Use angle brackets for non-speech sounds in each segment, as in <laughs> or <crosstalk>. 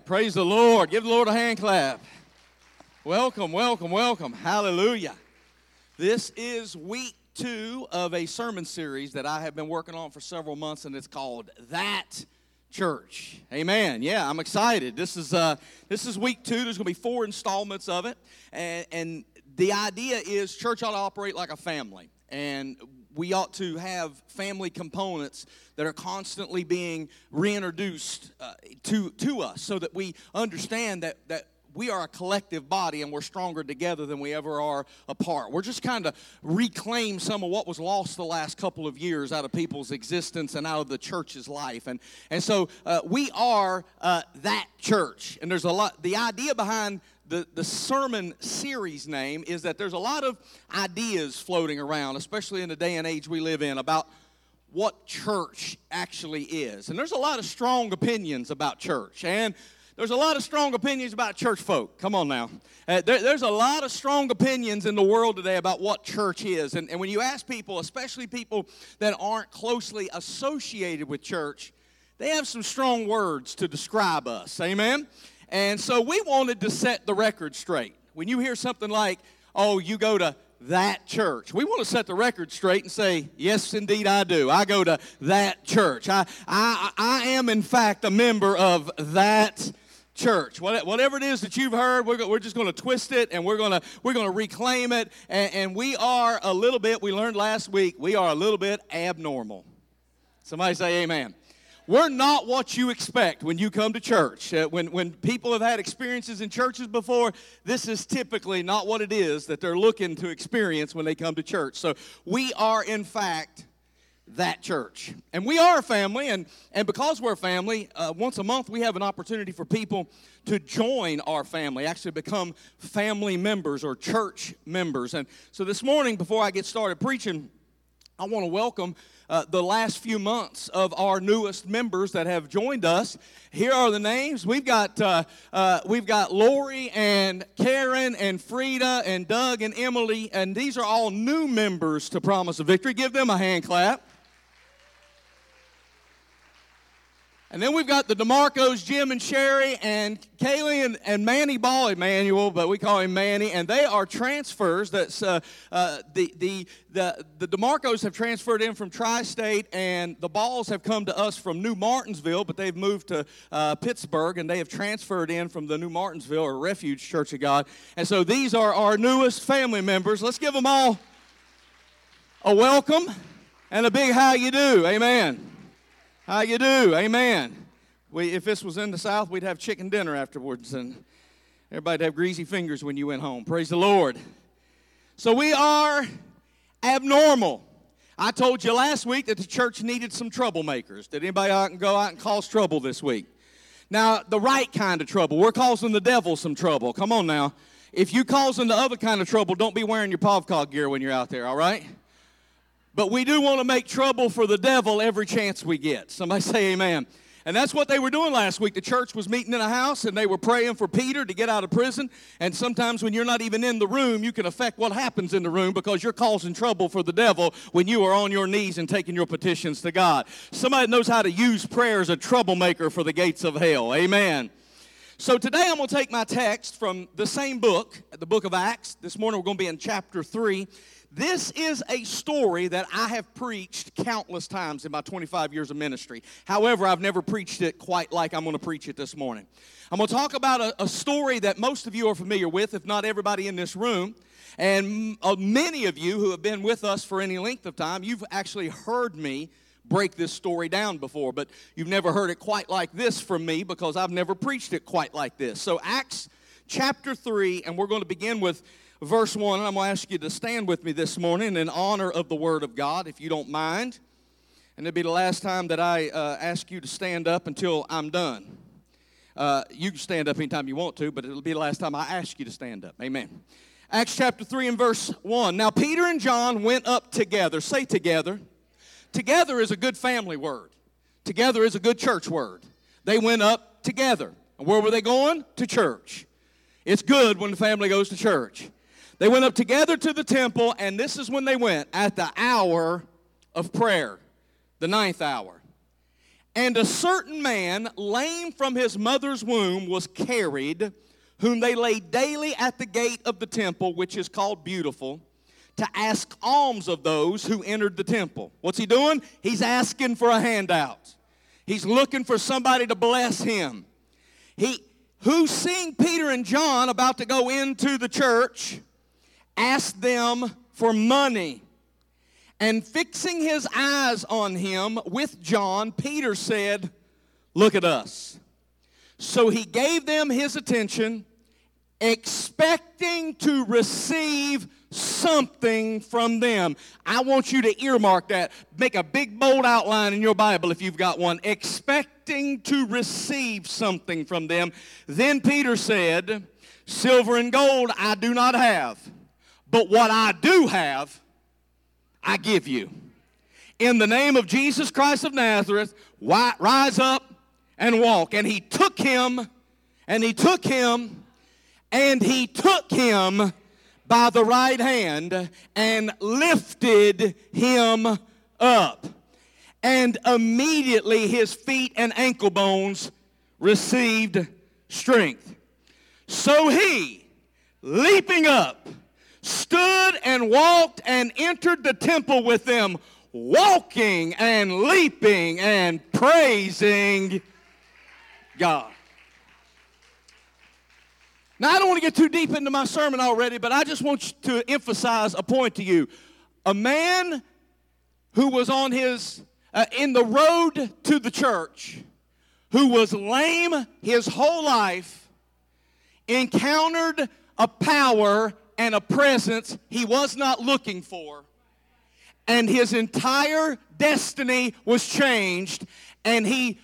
Praise the Lord. Give the Lord a hand clap. Welcome, welcome, welcome. Hallelujah. This is week two of a sermon series that I have been working on for several months, and it's called That Church. Amen. Yeah, I'm excited. This is uh, this is week two. There's going to be four installments of it, and, and the idea is church ought to operate like a family, and we ought to have family components that are constantly being reintroduced uh, to, to us so that we understand that, that we are a collective body and we're stronger together than we ever are apart. We're just kind of reclaim some of what was lost the last couple of years out of people's existence and out of the church's life. And, and so uh, we are uh, that church. And there's a lot, the idea behind the, the sermon series name is that there's a lot of ideas floating around, especially in the day and age we live in, about what church actually is. And there's a lot of strong opinions about church. And there's a lot of strong opinions about church folk. Come on now. Uh, there, there's a lot of strong opinions in the world today about what church is. And, and when you ask people, especially people that aren't closely associated with church, they have some strong words to describe us. Amen? And so we wanted to set the record straight. When you hear something like, oh, you go to that church. We want to set the record straight and say, yes, indeed, I do. I go to that church. I, I, I am, in fact, a member of that church. Whatever it is that you've heard, we're, we're just going to twist it and we're going to we're going to reclaim it. And, and we are a little bit. We learned last week. We are a little bit abnormal. Somebody say Amen. We're not what you expect when you come to church. Uh, when, when people have had experiences in churches before, this is typically not what it is that they're looking to experience when they come to church. So we are, in fact, that church. And we are a family, and, and because we're a family, uh, once a month we have an opportunity for people to join our family, actually become family members or church members. And so this morning, before I get started preaching, I want to welcome uh, the last few months of our newest members that have joined us. Here are the names. We've got uh, uh, we've got Lori and Karen and Frida and Doug and Emily, and these are all new members to Promise of Victory. Give them a hand clap. And then we've got the DeMarcos, Jim and Sherry, and Kaylee and, and Manny Ball, Emmanuel, but we call him Manny, and they are transfers. That's uh, uh, the, the, the, the DeMarcos have transferred in from Tri State, and the Balls have come to us from New Martinsville, but they've moved to uh, Pittsburgh, and they have transferred in from the New Martinsville or Refuge Church of God. And so these are our newest family members. Let's give them all a welcome and a big how you do. Amen. How you do? Amen. We, if this was in the South, we'd have chicken dinner afterwards, and everybody'd have greasy fingers when you went home. Praise the Lord. So we are abnormal. I told you last week that the church needed some troublemakers. Did anybody out and go out and cause trouble this week? Now, the right kind of trouble. We're causing the devil some trouble. Come on now. If you're causing the other kind of trouble, don't be wearing your Pavkog gear when you're out there, all right? But we do want to make trouble for the devil every chance we get. Somebody say amen. And that's what they were doing last week. The church was meeting in a house and they were praying for Peter to get out of prison. And sometimes when you're not even in the room, you can affect what happens in the room because you're causing trouble for the devil when you are on your knees and taking your petitions to God. Somebody knows how to use prayer as a troublemaker for the gates of hell. Amen. So today I'm going to take my text from the same book, the book of Acts. This morning we're going to be in chapter 3. This is a story that I have preached countless times in my 25 years of ministry. However, I've never preached it quite like I'm going to preach it this morning. I'm going to talk about a, a story that most of you are familiar with, if not everybody in this room. And uh, many of you who have been with us for any length of time, you've actually heard me break this story down before, but you've never heard it quite like this from me because I've never preached it quite like this. So, Acts chapter 3, and we're going to begin with verse 1. And I'm going to ask you to stand with me this morning in honor of the Word of God, if you don't mind. And it'll be the last time that I uh, ask you to stand up until I'm done. Uh, you can stand up anytime you want to, but it'll be the last time I ask you to stand up. Amen. Acts chapter 3 and verse 1. Now, Peter and John went up together. Say together. Together is a good family word, together is a good church word. They went up together. And where were they going? To church. It's good when the family goes to church. They went up together to the temple, and this is when they went at the hour of prayer, the ninth hour. And a certain man, lame from his mother's womb, was carried, whom they laid daily at the gate of the temple, which is called Beautiful, to ask alms of those who entered the temple. What's he doing? He's asking for a handout. He's looking for somebody to bless him. He who seeing Peter and John about to go into the church asked them for money. And fixing his eyes on him with John, Peter said, Look at us. So he gave them his attention, expecting to receive something from them. I want you to earmark that. Make a big bold outline in your Bible if you've got one. Expecting to receive something from them. Then Peter said, Silver and gold I do not have, but what I do have, I give you. In the name of Jesus Christ of Nazareth, rise up and walk. And he took him, and he took him, and he took him by the right hand and lifted him up. And immediately his feet and ankle bones received strength. So he, leaping up, stood and walked and entered the temple with them, walking and leaping and praising God. Now, I don't want to get too deep into my sermon already, but I just want to emphasize a point to you. A man who was on his, uh, in the road to the church, who was lame his whole life, encountered a power and a presence he was not looking for. And his entire destiny was changed, and he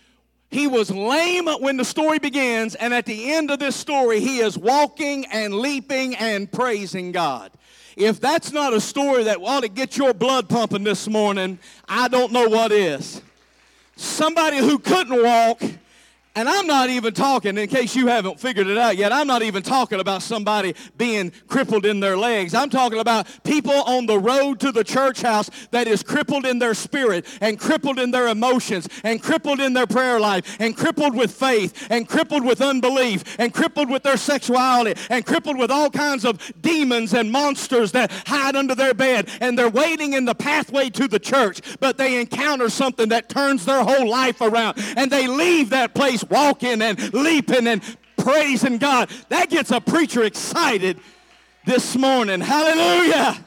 he was lame when the story begins, and at the end of this story, he is walking and leaping and praising God. If that's not a story that ought to get your blood pumping this morning, I don't know what is. Somebody who couldn't walk and I'm not even talking, in case you haven't figured it out yet, I'm not even talking about somebody being crippled in their legs. I'm talking about people on the road to the church house that is crippled in their spirit and crippled in their emotions and crippled in their prayer life and crippled with faith and crippled with unbelief and crippled with their sexuality and crippled with all kinds of demons and monsters that hide under their bed and they're waiting in the pathway to the church, but they encounter something that turns their whole life around and they leave that place walking and leaping and praising God. That gets a preacher excited this morning. Hallelujah.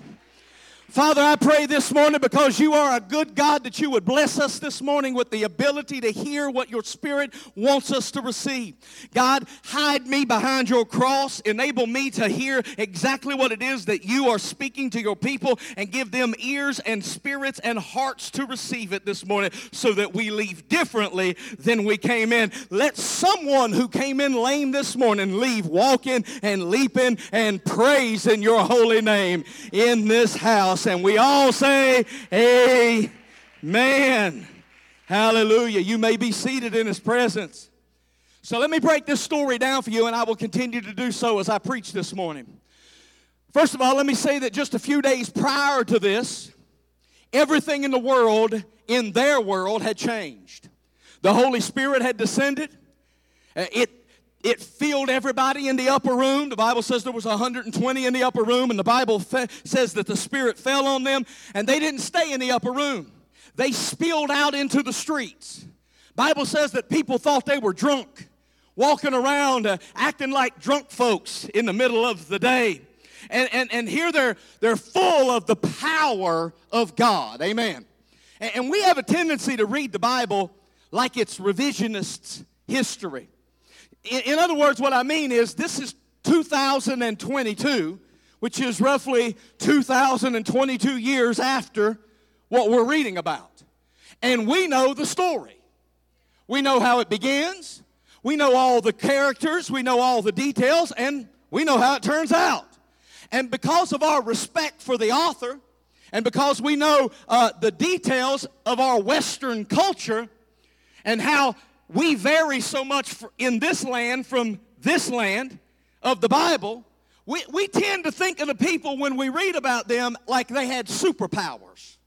Father, I pray this morning because you are a good God that you would bless us this morning with the ability to hear what your Spirit wants us to receive. God, hide me behind your cross. Enable me to hear exactly what it is that you are speaking to your people and give them ears and spirits and hearts to receive it this morning so that we leave differently than we came in. Let someone who came in lame this morning leave walking and leaping and praising your holy name in this house and we all say, Amen. Hallelujah. You may be seated in His presence. So let me break this story down for you, and I will continue to do so as I preach this morning. First of all, let me say that just a few days prior to this, everything in the world, in their world, had changed. The Holy Spirit had descended. Uh, it it filled everybody in the upper room. The Bible says there was 120 in the upper room, and the Bible fe- says that the Spirit fell on them, and they didn't stay in the upper room. They spilled out into the streets. Bible says that people thought they were drunk, walking around uh, acting like drunk folks in the middle of the day. And, and, and here they're, they're full of the power of God. Amen. And, and we have a tendency to read the Bible like it's revisionist history. In, other words, what I mean is this is 2022, which is roughly 2022 years after what we're reading about. And we know the story. We know how it begins. We know all the characters. We know all the details. And we know how it turns out. And because of our respect for the author, and because we know uh, the details of our Western culture and how we vary so much in this land from this land of the Bible, we, we tend to think of the people when we read about them like they had superpowers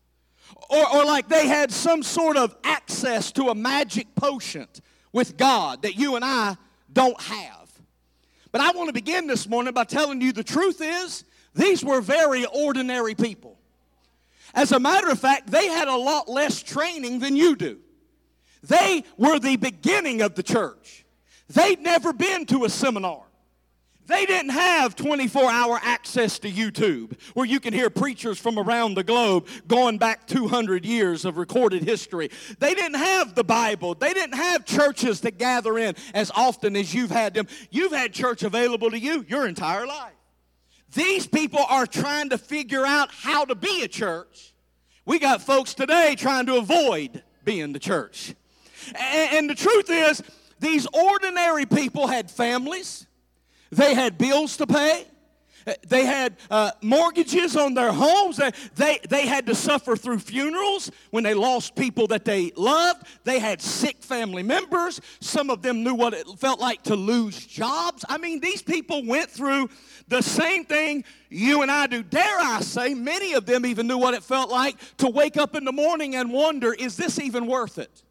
or, or like they had some sort of access to a magic potion with God that you and I don't have. But I want to begin this morning by telling you the truth is these were very ordinary people. As a matter of fact, they had a lot less training than you do. They were the beginning of the church. They'd never been to a seminar. They didn't have 24 hour access to YouTube where you can hear preachers from around the globe going back 200 years of recorded history. They didn't have the Bible. They didn't have churches to gather in as often as you've had them. You've had church available to you your entire life. These people are trying to figure out how to be a church. We got folks today trying to avoid being the church. And, the truth is, these ordinary people had families. They had bills to pay. They had uh, mortgages on their homes. They, they, they had to suffer through funerals when they lost people that they loved. They had sick family members. Some of them knew what it felt like to lose jobs. I mean, these people went through the same thing you and I do. Dare I say, many of them even knew what it felt like to wake up in the morning and wonder, is this even worth it?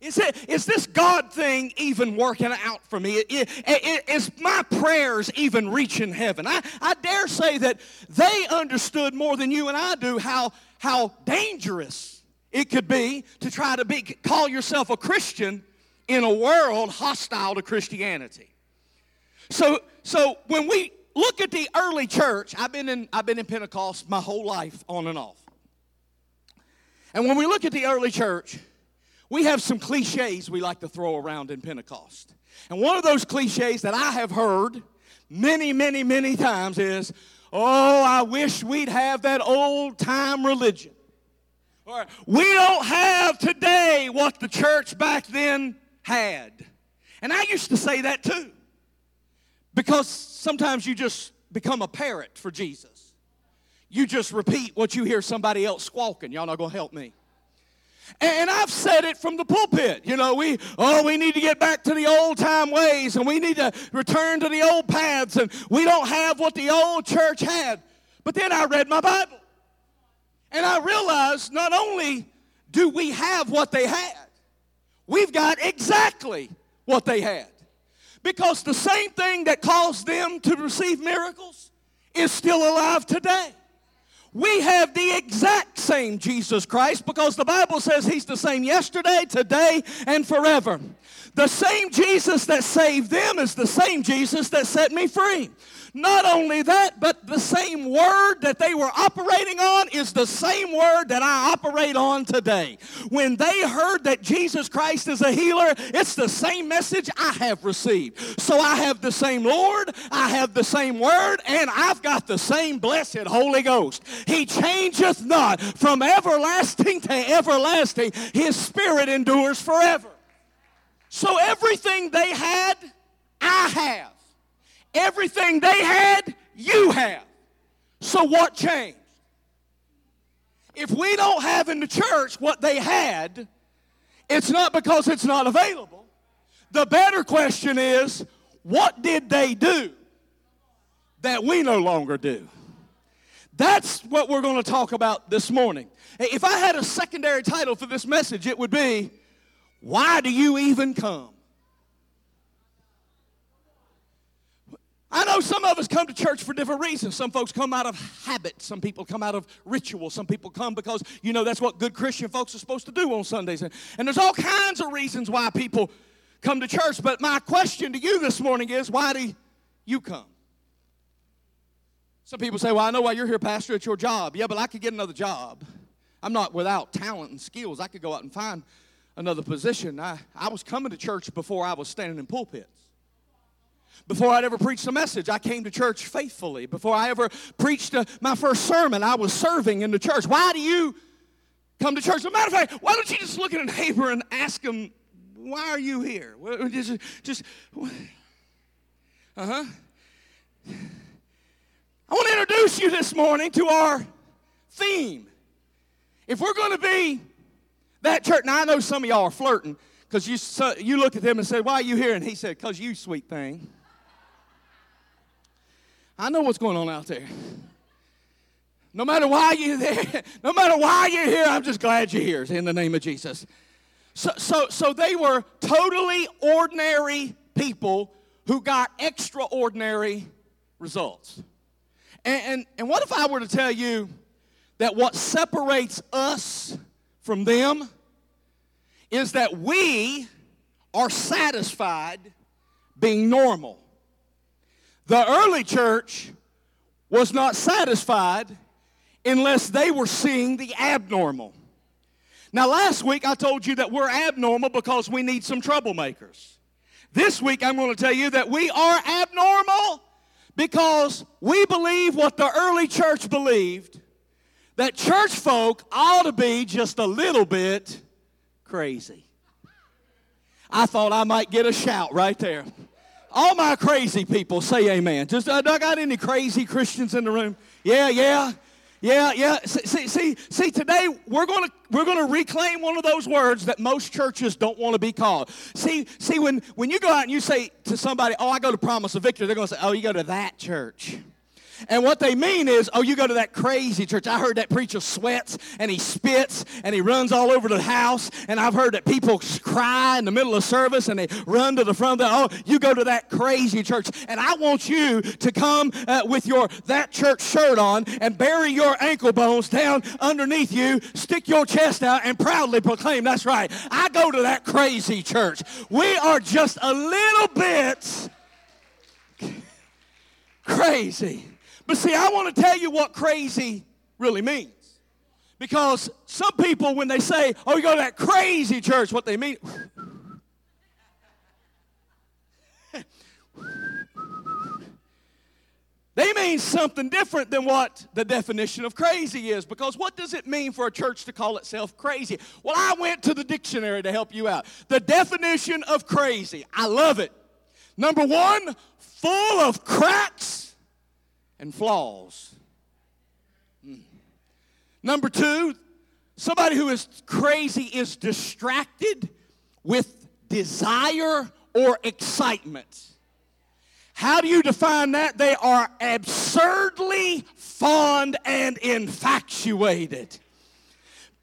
Is, it, is this God thing even working out for me? Is my prayers even reaching heaven? I, I dare say that they understood more than you and I do how, how dangerous it could be to try to be, call yourself a Christian in a world hostile to Christianity. So, so when we look at the early church, I've been, in, I've been in Pentecost my whole life on and off. And when we look at the early church, we have some cliches we like to throw around in Pentecost. And one of those cliches that I have heard many, many, many times is, oh, I wish we'd have that old time religion. Or, we don't have today what the church back then had. And I used to say that too. Because sometimes you just become a parrot for Jesus. You just repeat what you hear somebody else squawking. Y'all not to help me. And I've said it from the pulpit. You know, we, oh, we need to get back to the old time ways and we need to return to the old paths and we don't have what the old church had. But then I read my Bible and I realized not only do we have what they had, we've got exactly what they had. Because the same thing that caused them to receive miracles is still alive today. We have the exact same Jesus Christ because the Bible says He's the same yesterday, today, and forever. The same Jesus that saved them is the same Jesus that set me free. Not only that, but the same word that they were operating on is the same word that I operate on today. When they heard that Jesus Christ is a healer, it's the same message I have received. So I have the same Lord, I have the same word, and I've got the same blessed Holy Ghost. He changeth not from everlasting to everlasting. His spirit endures forever. So everything they had, I have. Everything they had, you have. So what changed? If we don't have in the church what they had, it's not because it's not available. The better question is, what did they do that we no longer do? That's what we're going to talk about this morning. If I had a secondary title for this message, it would be, Why do you even come? I know some of us come to church for different reasons. Some folks come out of habit. Some people come out of ritual. Some people come because, you know, that's what good Christian folks are supposed to do on Sundays. And, there's all kinds of reasons why people come to church. But my question to you this morning is why do you come? Some people say, well, I know why you're here, Pastor. It's your job. Yeah, but I could get another job. I'm not without talent and skills. I could go out and find another position. I, I was coming to church before I was standing in pulpits. Before I'd ever preached a message, I came to church faithfully. Before I ever preached a, my first sermon, I was serving in the church. Why do you come to church? As a matter of fact, why don't you just look at a neighbor and ask him, why are you here? Just, just uh huh. I want to introduce you this morning to our theme. If we're going to be that church, now I know some of y'all are flirting because you, you look at them and say, Why are you here? And he said, Because you, sweet thing. I know what's going on out there. No matter why you're there, <laughs> no matter why you're here, I'm just glad you're here in the name of Jesus. So, so, so they were totally ordinary people who got extraordinary results. And, and, and what if I were to tell you that what separates us from them is that we are satisfied being normal? The early church was not satisfied unless they were seeing the abnormal. Now, last week I told you that we're abnormal because we need some troublemakers. This week I'm going to tell you that we are abnormal because we believe what the early church believed that church folk ought to be just a little bit crazy. I thought I might get a shout right there. All my crazy people say amen. Just, uh, I got any crazy Christians in the room? Yeah, yeah. Yeah, yeah. See, see, see, today we're to we're to reclaim one of those words that most churches don't want to be called. See, see, when, when you go out and you say to somebody, oh, I go to Promise of Victory, they're to say, oh, you go to that church. And what they mean is, oh, you go to that crazy church. I heard that preacher sweats and he spits and he runs all over the house. And I've heard that people cry in the middle of service and they run to the front of the, oh, you go to that crazy church. And I want you to come uh, with your that church shirt on and bury your ankle bones down underneath you, stick your chest out and proudly proclaim, that's right, I go to that crazy church. We are just a little bit <laughs> crazy. But see, I want to tell you what crazy really means. Because some people, when they say, oh, you go to that crazy church, what they mean, <laughs> they mean something different than what the definition of crazy is. Because what does it mean for a church to call itself crazy? Well, I went to the dictionary to help you out. The definition of crazy, I love it. Number one, full of cracks and flaws. Mm. Number two, somebody who is crazy is distracted with desire or excitement. How do you define that? They are absurdly fond and infatuated,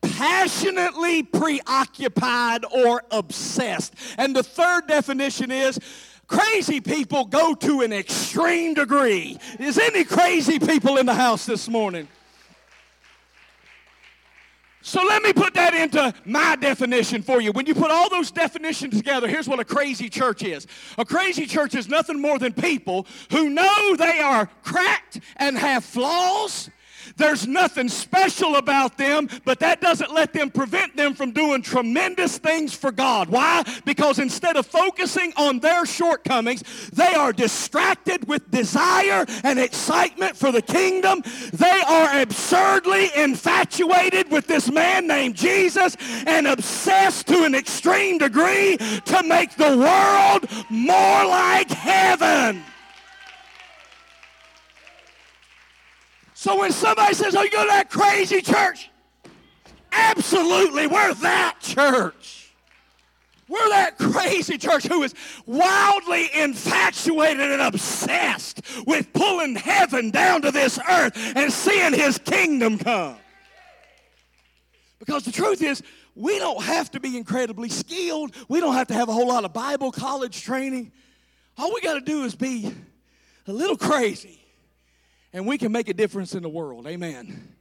passionately preoccupied or obsessed. And the third definition is Crazy people go to an extreme degree. Is any crazy people in the house this morning? So let me put that into my definition for you. When you put all those definitions together, here's what a crazy church is. A crazy church is nothing more than people who know they are cracked and have flaws there's nothing special about them, but that doesn't let them prevent them from doing tremendous things for God. Why? Because instead of focusing on their shortcomings, they are distracted with desire and excitement for the kingdom. They are absurdly infatuated with this man named Jesus and obsessed to an extreme degree to make the world more like heaven. So when somebody says, oh, you go to that crazy church, absolutely, we're that church. We're that crazy church who is wildly infatuated and obsessed with pulling heaven down to this earth and seeing his kingdom come. Because the truth is, we don't have to be incredibly skilled. We don't have to have a whole lot of Bible college training. All we got to do is be a little crazy and we can make a difference in the world. Amen.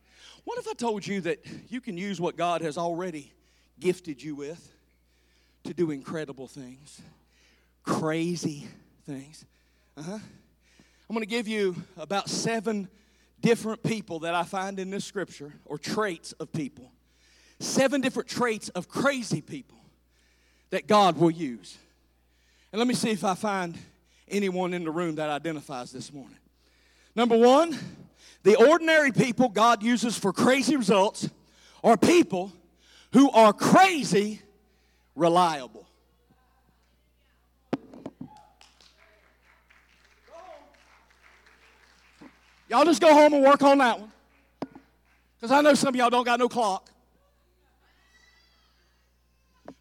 What if I told you that you can use what God has already gifted you with to do incredible things, crazy things? Uh-huh. I'm going to give you about seven different people that I find in this scripture, or traits of people. Seven different traits of crazy people that God will use. And let me see if I find anyone in the room that identifies this morning. Number one, the ordinary people God uses for crazy results are people who are crazy reliable. Y'all just go home and work on that one. Because I know some of y'all don't got no clock.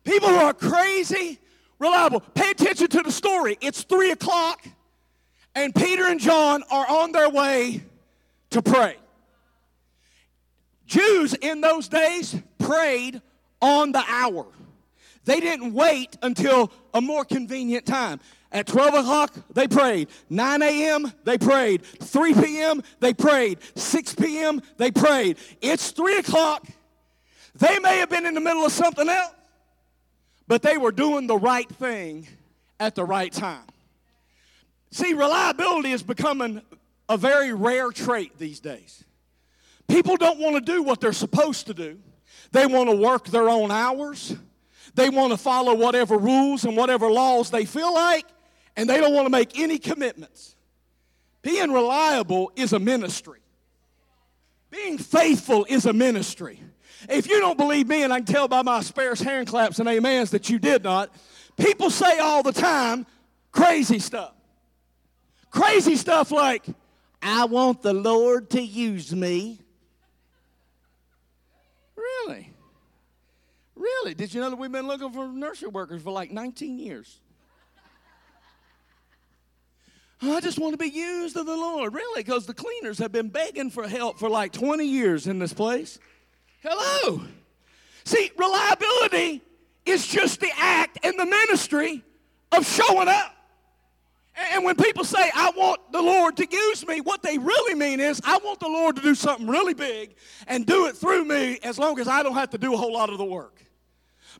People who are crazy reliable. Pay attention to the story. It's three o'clock and Peter and John are on their way to pray. Jews in those days prayed on the hour. They didn't wait until a more convenient time. At 12 o'clock, they prayed. 9 a.m., they prayed. 3 p.m., they prayed. 6 p.m., they prayed. It's 3 o'clock. They may have been in the middle of something else, but they were doing the right thing at the right time. See, reliability is becoming a very rare trait these days. People don't want to do what they're supposed to do, they want to work their own hours. They want to follow whatever rules and whatever laws they feel like, and they don't want to make any commitments. Being reliable is a ministry. Being faithful is a ministry. If you don't believe me, and I can tell by my sparse hand claps and amens that you did not, people say all the time crazy stuff. Crazy stuff like, I want the Lord to use me. Really? Really? Did you know that we've been looking for nursery workers for like 19 years? I just want to be used of the Lord. Really? Because the cleaners have been begging for help for like 20 years in this place. Hello. See, reliability is just the act and the ministry of showing up. And when people say, I want the Lord to use me, what they really mean is, I want the Lord to do something really big and do it through me as long as I don't have to do a whole lot of the work.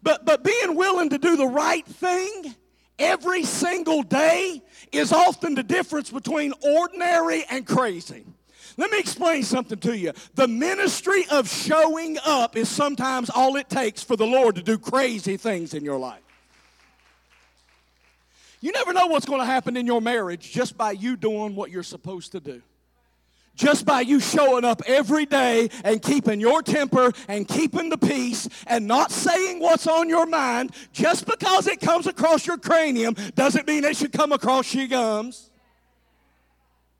But, but being willing to do the right thing every single day is often the difference between ordinary and crazy. Let me explain something to you. The ministry of showing up is sometimes all it takes for the Lord to do crazy things in your life. You never know what's going to happen in your marriage just by you doing what you're supposed to do just by you showing up every day and keeping your temper and keeping the peace and not saying what's on your mind, just because it comes across your cranium doesn't mean it should come across your gums.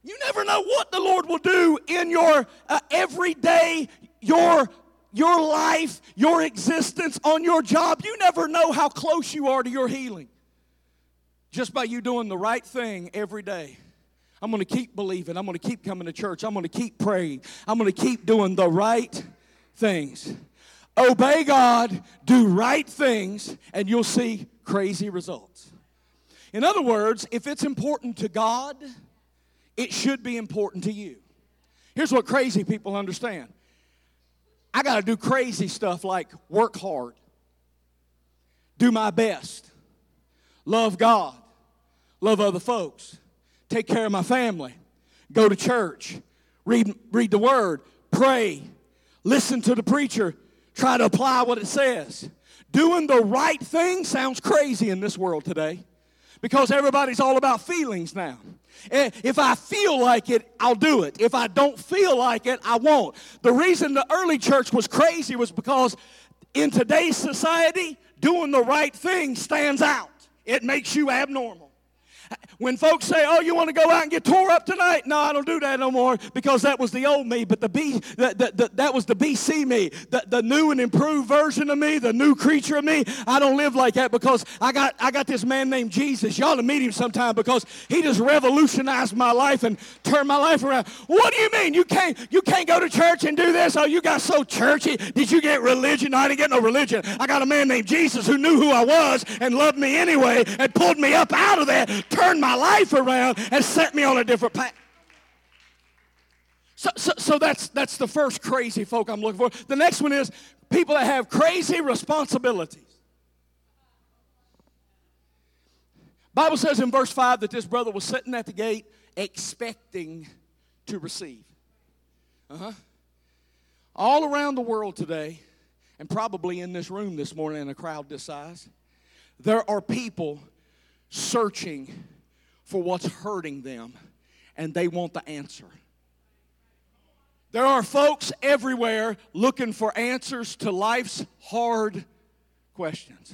You never know what the Lord will do in your uh, everyday, your your life, your existence on your job. You never know how close you are to your healing. Just by you doing the right thing every day. I'm going to keep believing. I'm going to keep coming to church. I'm going to keep praying. I'm going to keep doing the right things. Obey God, do right things, and you'll see crazy results. In other words, if it's important to God, it should be important to you. Here's what crazy people understand I got to do crazy stuff like work hard, do my best, love God, love other folks take care of my family, go to church, read, read the word, pray, listen to the preacher, try to apply what it says. Doing the right thing sounds crazy in this world today because everybody's all about feelings now. If I feel like it, I'll do it. If I don't feel like it, I won't. The reason the early church was crazy was because in today's society, doing the right thing stands out. It makes you abnormal. When folks say, "Oh, you want to go out and get tore up tonight?" No, I don't do that no more because that was the old me. But the B, the, the, that was the BC me, the, the new and improved version of me, the new creature of me. I don't live like that because I got I got this man named Jesus. Y'all to meet him sometime because he just revolutionized my life and turned my life around. What do you mean you can't you can't go to church and do this? Oh, you got so churchy. Did you get religion? No, I didn't get no religion. I got a man named Jesus who knew who I was and loved me anyway and pulled me up out of that, turned my life around and set me on a different path. So, so, so that's, that's the first crazy folk I'm looking for. The next one is people that have crazy responsibilities. Bible says in verse 5 that this brother was sitting at the gate expecting to receive. Uh-huh. All around the world today, and probably in this room this morning in a crowd this size, there are people searching for what's hurting them, and they want the answer. There are folks everywhere looking for answers to life's hard questions.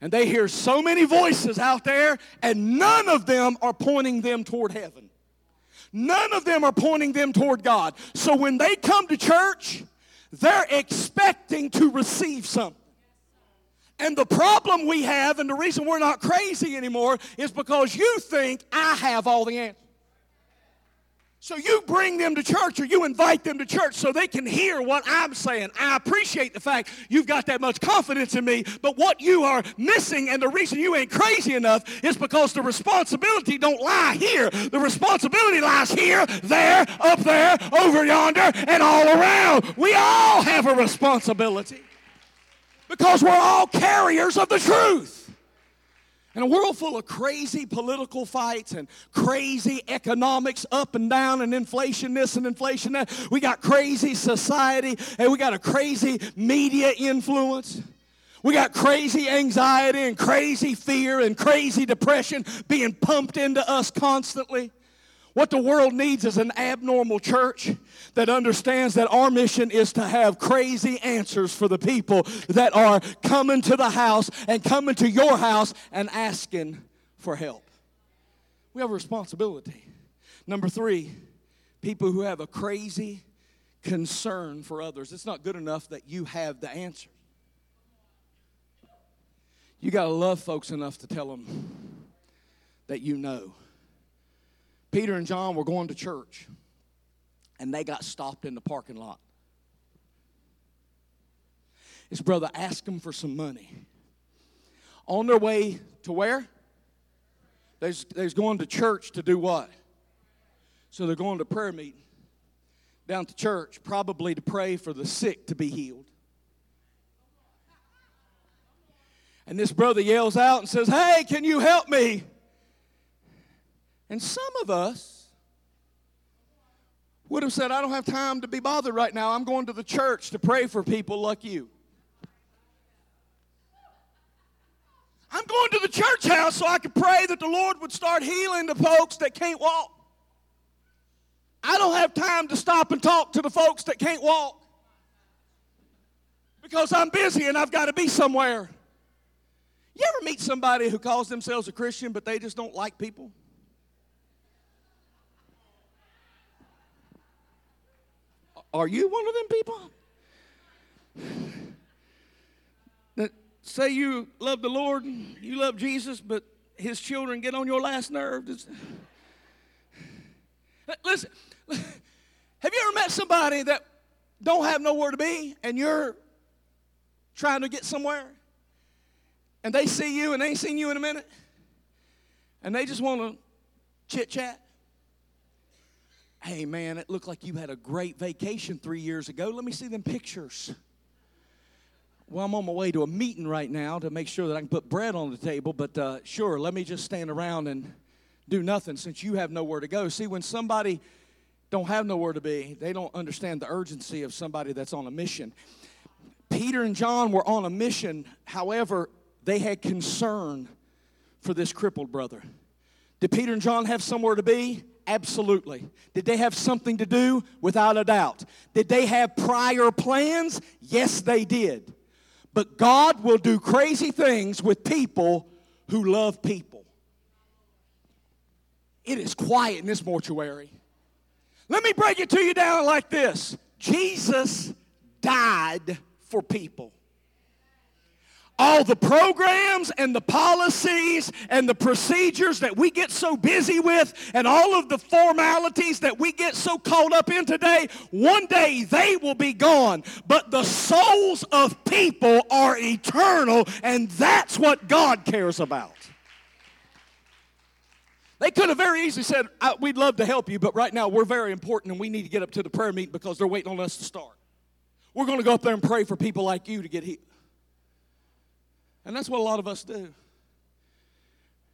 And they hear so many voices out there, and none of them are pointing them toward heaven. None of them are pointing them toward God. So when they come to church, they're expecting to receive something. And the problem we have, and the reason we're not crazy anymore, is because you think I have all the answers. So you bring them to church or you invite them to church so they can hear what I'm saying. I appreciate the fact you've got that much confidence in me, but what you are missing and the reason you ain't crazy enough is because the responsibility don't lie here. The responsibility lies here, there, up there, over yonder, and all around. We all have a responsibility because we're all carriers of the truth. In a world full of crazy political fights and crazy economics up and down and inflation this and inflation that, we got crazy society and we got a crazy media influence. We got crazy anxiety and crazy fear and crazy depression being pumped into us constantly. What the world needs is an abnormal church that understands that our mission is to have crazy answers for the people that are coming to the house and coming to your house and asking for help. We have a responsibility. Number three, people who have a crazy concern for others. It's not good enough that you have the answer. You got to love folks enough to tell them that you know. Peter and John were going to church, and they got stopped in the parking lot. His brother asked him for some money. On their way to where? They're, they're going to church to do what? So they're going to prayer meeting down to church, probably to pray for the sick to be healed. And this brother yells out and says, Hey, can you help me? And some of us would have said, I don't have time to be bothered right now. I'm going to the church to pray for people like you. I'm going to the church house so I can pray that the Lord would start healing the folks that can't walk. I don't have time to stop and talk to the folks that can't walk because I'm busy and I've got to be somewhere. You ever meet somebody who calls themselves a Christian but they just don't like people? Are you one of them people? <sighs> That say you love the Lord, you love Jesus, but his children get on your last nerve? <sighs> Listen, <sighs> have you ever met somebody that don't have nowhere to be and you're trying to get somewhere? And they see you and they ain't seen you in a minute? And they just want to chit chat? Hey, man, it looked like you had a great vacation three years ago. Let me see them pictures. Well, I'm on my way to a meeting right now to make sure that I can put bread on the table, but uh, sure, let me just stand around and do nothing since you have nowhere to go. See, when somebody don't have nowhere to be, they don't understand the urgency of somebody that's on a mission. Peter and John were on a mission, however, they had concern for this crippled brother. Did Peter and John have somewhere to be? Absolutely. Did they have something to do? Without a doubt. Did they have prior plans? Yes, they did. But God will do crazy things with people who love people. It is quiet in this mortuary. Let me break it to you down like this Jesus died for people all the programs and the policies and the procedures that we get so busy with and all of the formalities that we get so caught up in today, one day they will be gone. But the souls of people are eternal, and that's what God cares about. They could have very easily said, We'd love to help you, but right now we're very important and we need to get up to the prayer meeting because they're waiting on us to start. We're going to go up there and pray for people like you to get healed. And that's what a lot of us do.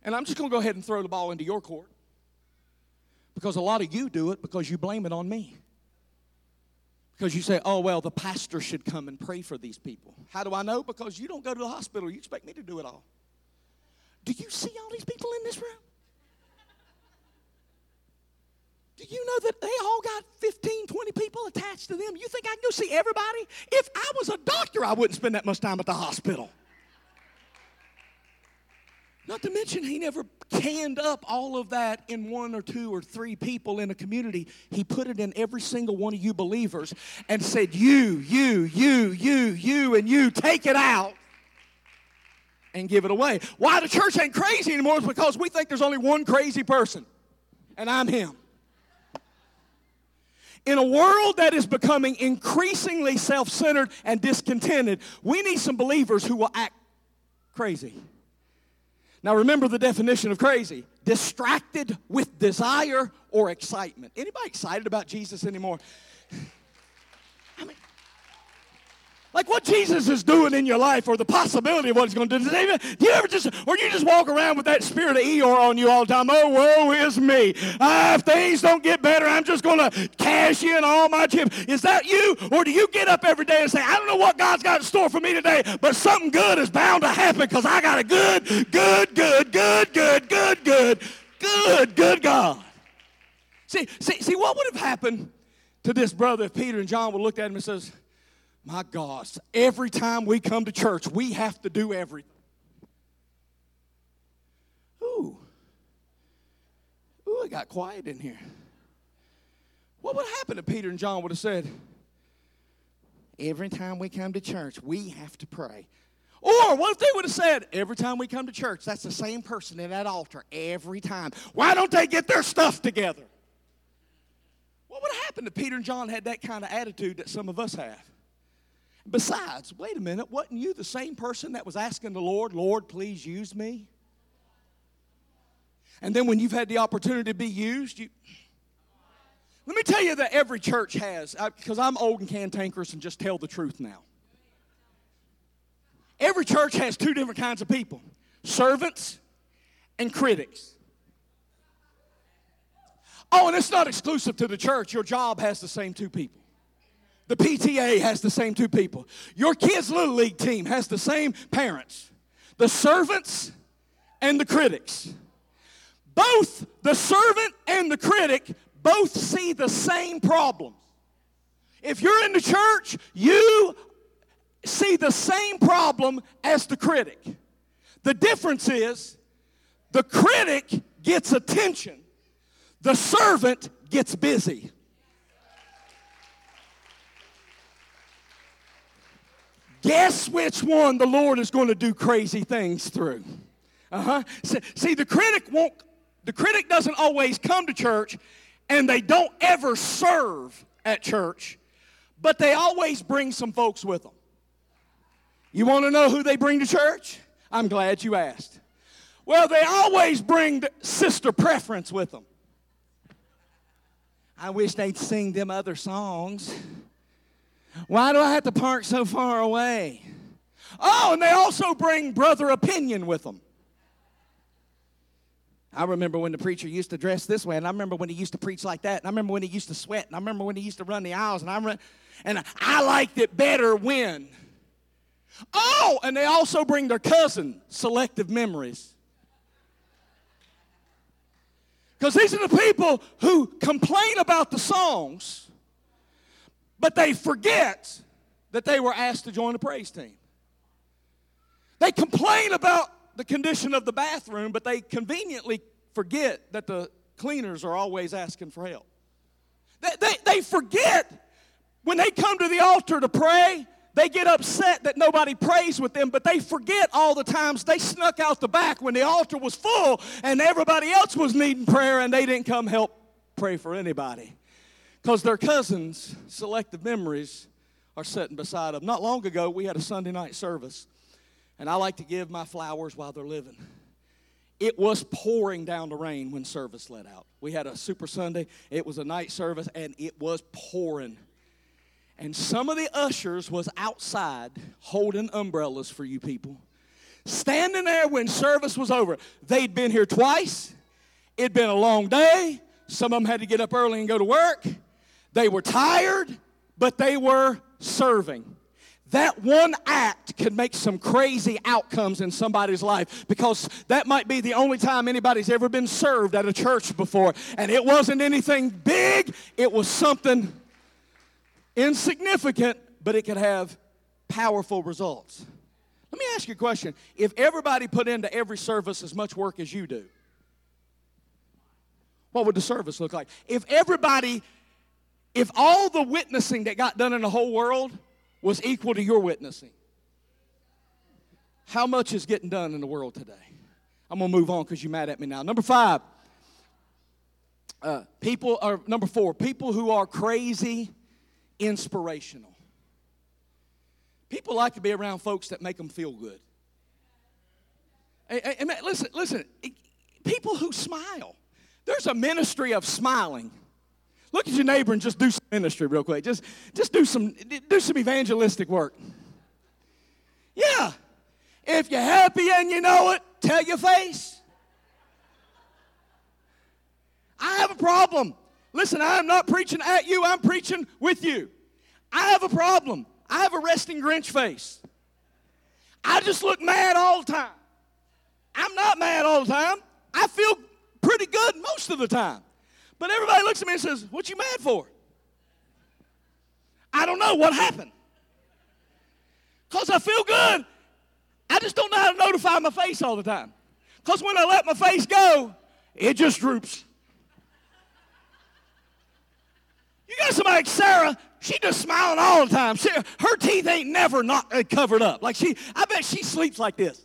And I'm just going to go ahead and throw the ball into your court. Because a lot of you do it because you blame it on me. Because you say, oh, well, the pastor should come and pray for these people. How do I know? Because you don't go to the hospital. You expect me to do it all. Do you see all these people in this room? Do you know that they all got 15, 20 people attached to them? You think I can go see everybody? If I was a doctor, I wouldn't spend that much time at the hospital. Not to mention, he never canned up all of that in one or two or three people in a community. He put it in every single one of you believers and said, You, you, you, you, you, and you, take it out and give it away. Why the church ain't crazy anymore is because we think there's only one crazy person, and I'm him. In a world that is becoming increasingly self centered and discontented, we need some believers who will act crazy. Now, remember the definition of crazy distracted with desire or excitement. Anybody excited about Jesus anymore? Like what Jesus is doing in your life or the possibility of what he's going to do. Today? Do you ever just, or you just walk around with that spirit of Eeyore on you all the time? Oh, woe is me. Uh, if things don't get better, I'm just going to cash in all my chips. Is that you? Or do you get up every day and say, I don't know what God's got in store for me today, but something good is bound to happen because I got a good, good, good, good, good, good, good, good, good God. See, see, see, what would have happened to this brother if Peter and John would look at him and says, my gosh, every time we come to church, we have to do everything. Ooh. Ooh, it got quiet in here. What would happen if Peter and John would have said, Every time we come to church, we have to pray. Or what if they would have said, Every time we come to church, that's the same person in that altar every time. Why don't they get their stuff together? What would have happened if Peter and John had that kind of attitude that some of us have? Besides, wait a minute, wasn't you the same person that was asking the Lord, Lord, please use me? And then when you've had the opportunity to be used, you. Let me tell you that every church has, because I'm old and cantankerous and just tell the truth now. Every church has two different kinds of people servants and critics. Oh, and it's not exclusive to the church. Your job has the same two people. The PTA has the same two people. Your kids' little league team has the same parents. The servants and the critics. Both the servant and the critic both see the same problems. If you're in the church, you see the same problem as the critic. The difference is the critic gets attention, the servant gets busy. Guess which one the Lord is going to do crazy things through? Uh-huh. See, the critic won't the critic doesn't always come to church and they don't ever serve at church, but they always bring some folks with them. You want to know who they bring to church? I'm glad you asked. Well, they always bring the sister preference with them. I wish they'd sing them other songs. Why do I have to park so far away? Oh, and they also bring brother opinion with them. I remember when the preacher used to dress this way, and I remember when he used to preach like that, and I remember when he used to sweat, and I remember when he used to run the aisles, and I run, and I liked it better when. Oh, and they also bring their cousin selective memories. Because these are the people who complain about the songs but they forget that they were asked to join the praise team. They complain about the condition of the bathroom, but they conveniently forget that the cleaners are always asking for help. They, they, they forget when they come to the altar to pray, they get upset that nobody prays with them, but they forget all the times they snuck out the back when the altar was full and everybody else was needing prayer and they didn't come help pray for anybody because their cousins' selective memories are sitting beside them. Not long ago, we had a Sunday night service, and I like to give my flowers while they're living. It was pouring down the rain when service let out. We had a Super Sunday, it was a night service, and it was pouring. And some of the ushers was outside holding umbrellas for you people. Standing there when service was over. They'd been here twice. It'd been a long day. Some of them had to get up early and go to work. They were tired, but they were serving. That one act could make some crazy outcomes in somebody's life because that might be the only time anybody's ever been served at a church before. And it wasn't anything big, it was something insignificant, but it could have powerful results. Let me ask you a question. If everybody put into every service as much work as you do, what would the service look like? If everybody if all the witnessing that got done in the whole world was equal to your witnessing, how much is getting done in the world today? I'm to move on because you're mad at me now. Number five, Uh, people are, number four, people who are crazy, inspirational. People like to be around folks that make them feel good. Hey, hey, listen, listen, people who smile. There's a ministry of smiling. Look at your neighbor and just do some ministry real quick. Just, just do some, do some evangelistic work. Yeah. If you're happy and you know it, tell your face. I have a problem. Listen, I am not preaching at you, I'm preaching with you. I have a problem. I have a resting Grinch face. I just look mad all the time. I'm not mad all the time. I feel pretty good most of the time. But everybody looks at me and says, What you mad for? I don't know what happened. Because I feel good. I just don't know how to notify my face all the time. Because when I let my face go, it just droops. You got somebody like Sarah, she just smiling all the time. She, her teeth ain't never not uh, covered up. Like she, I bet she sleeps like this.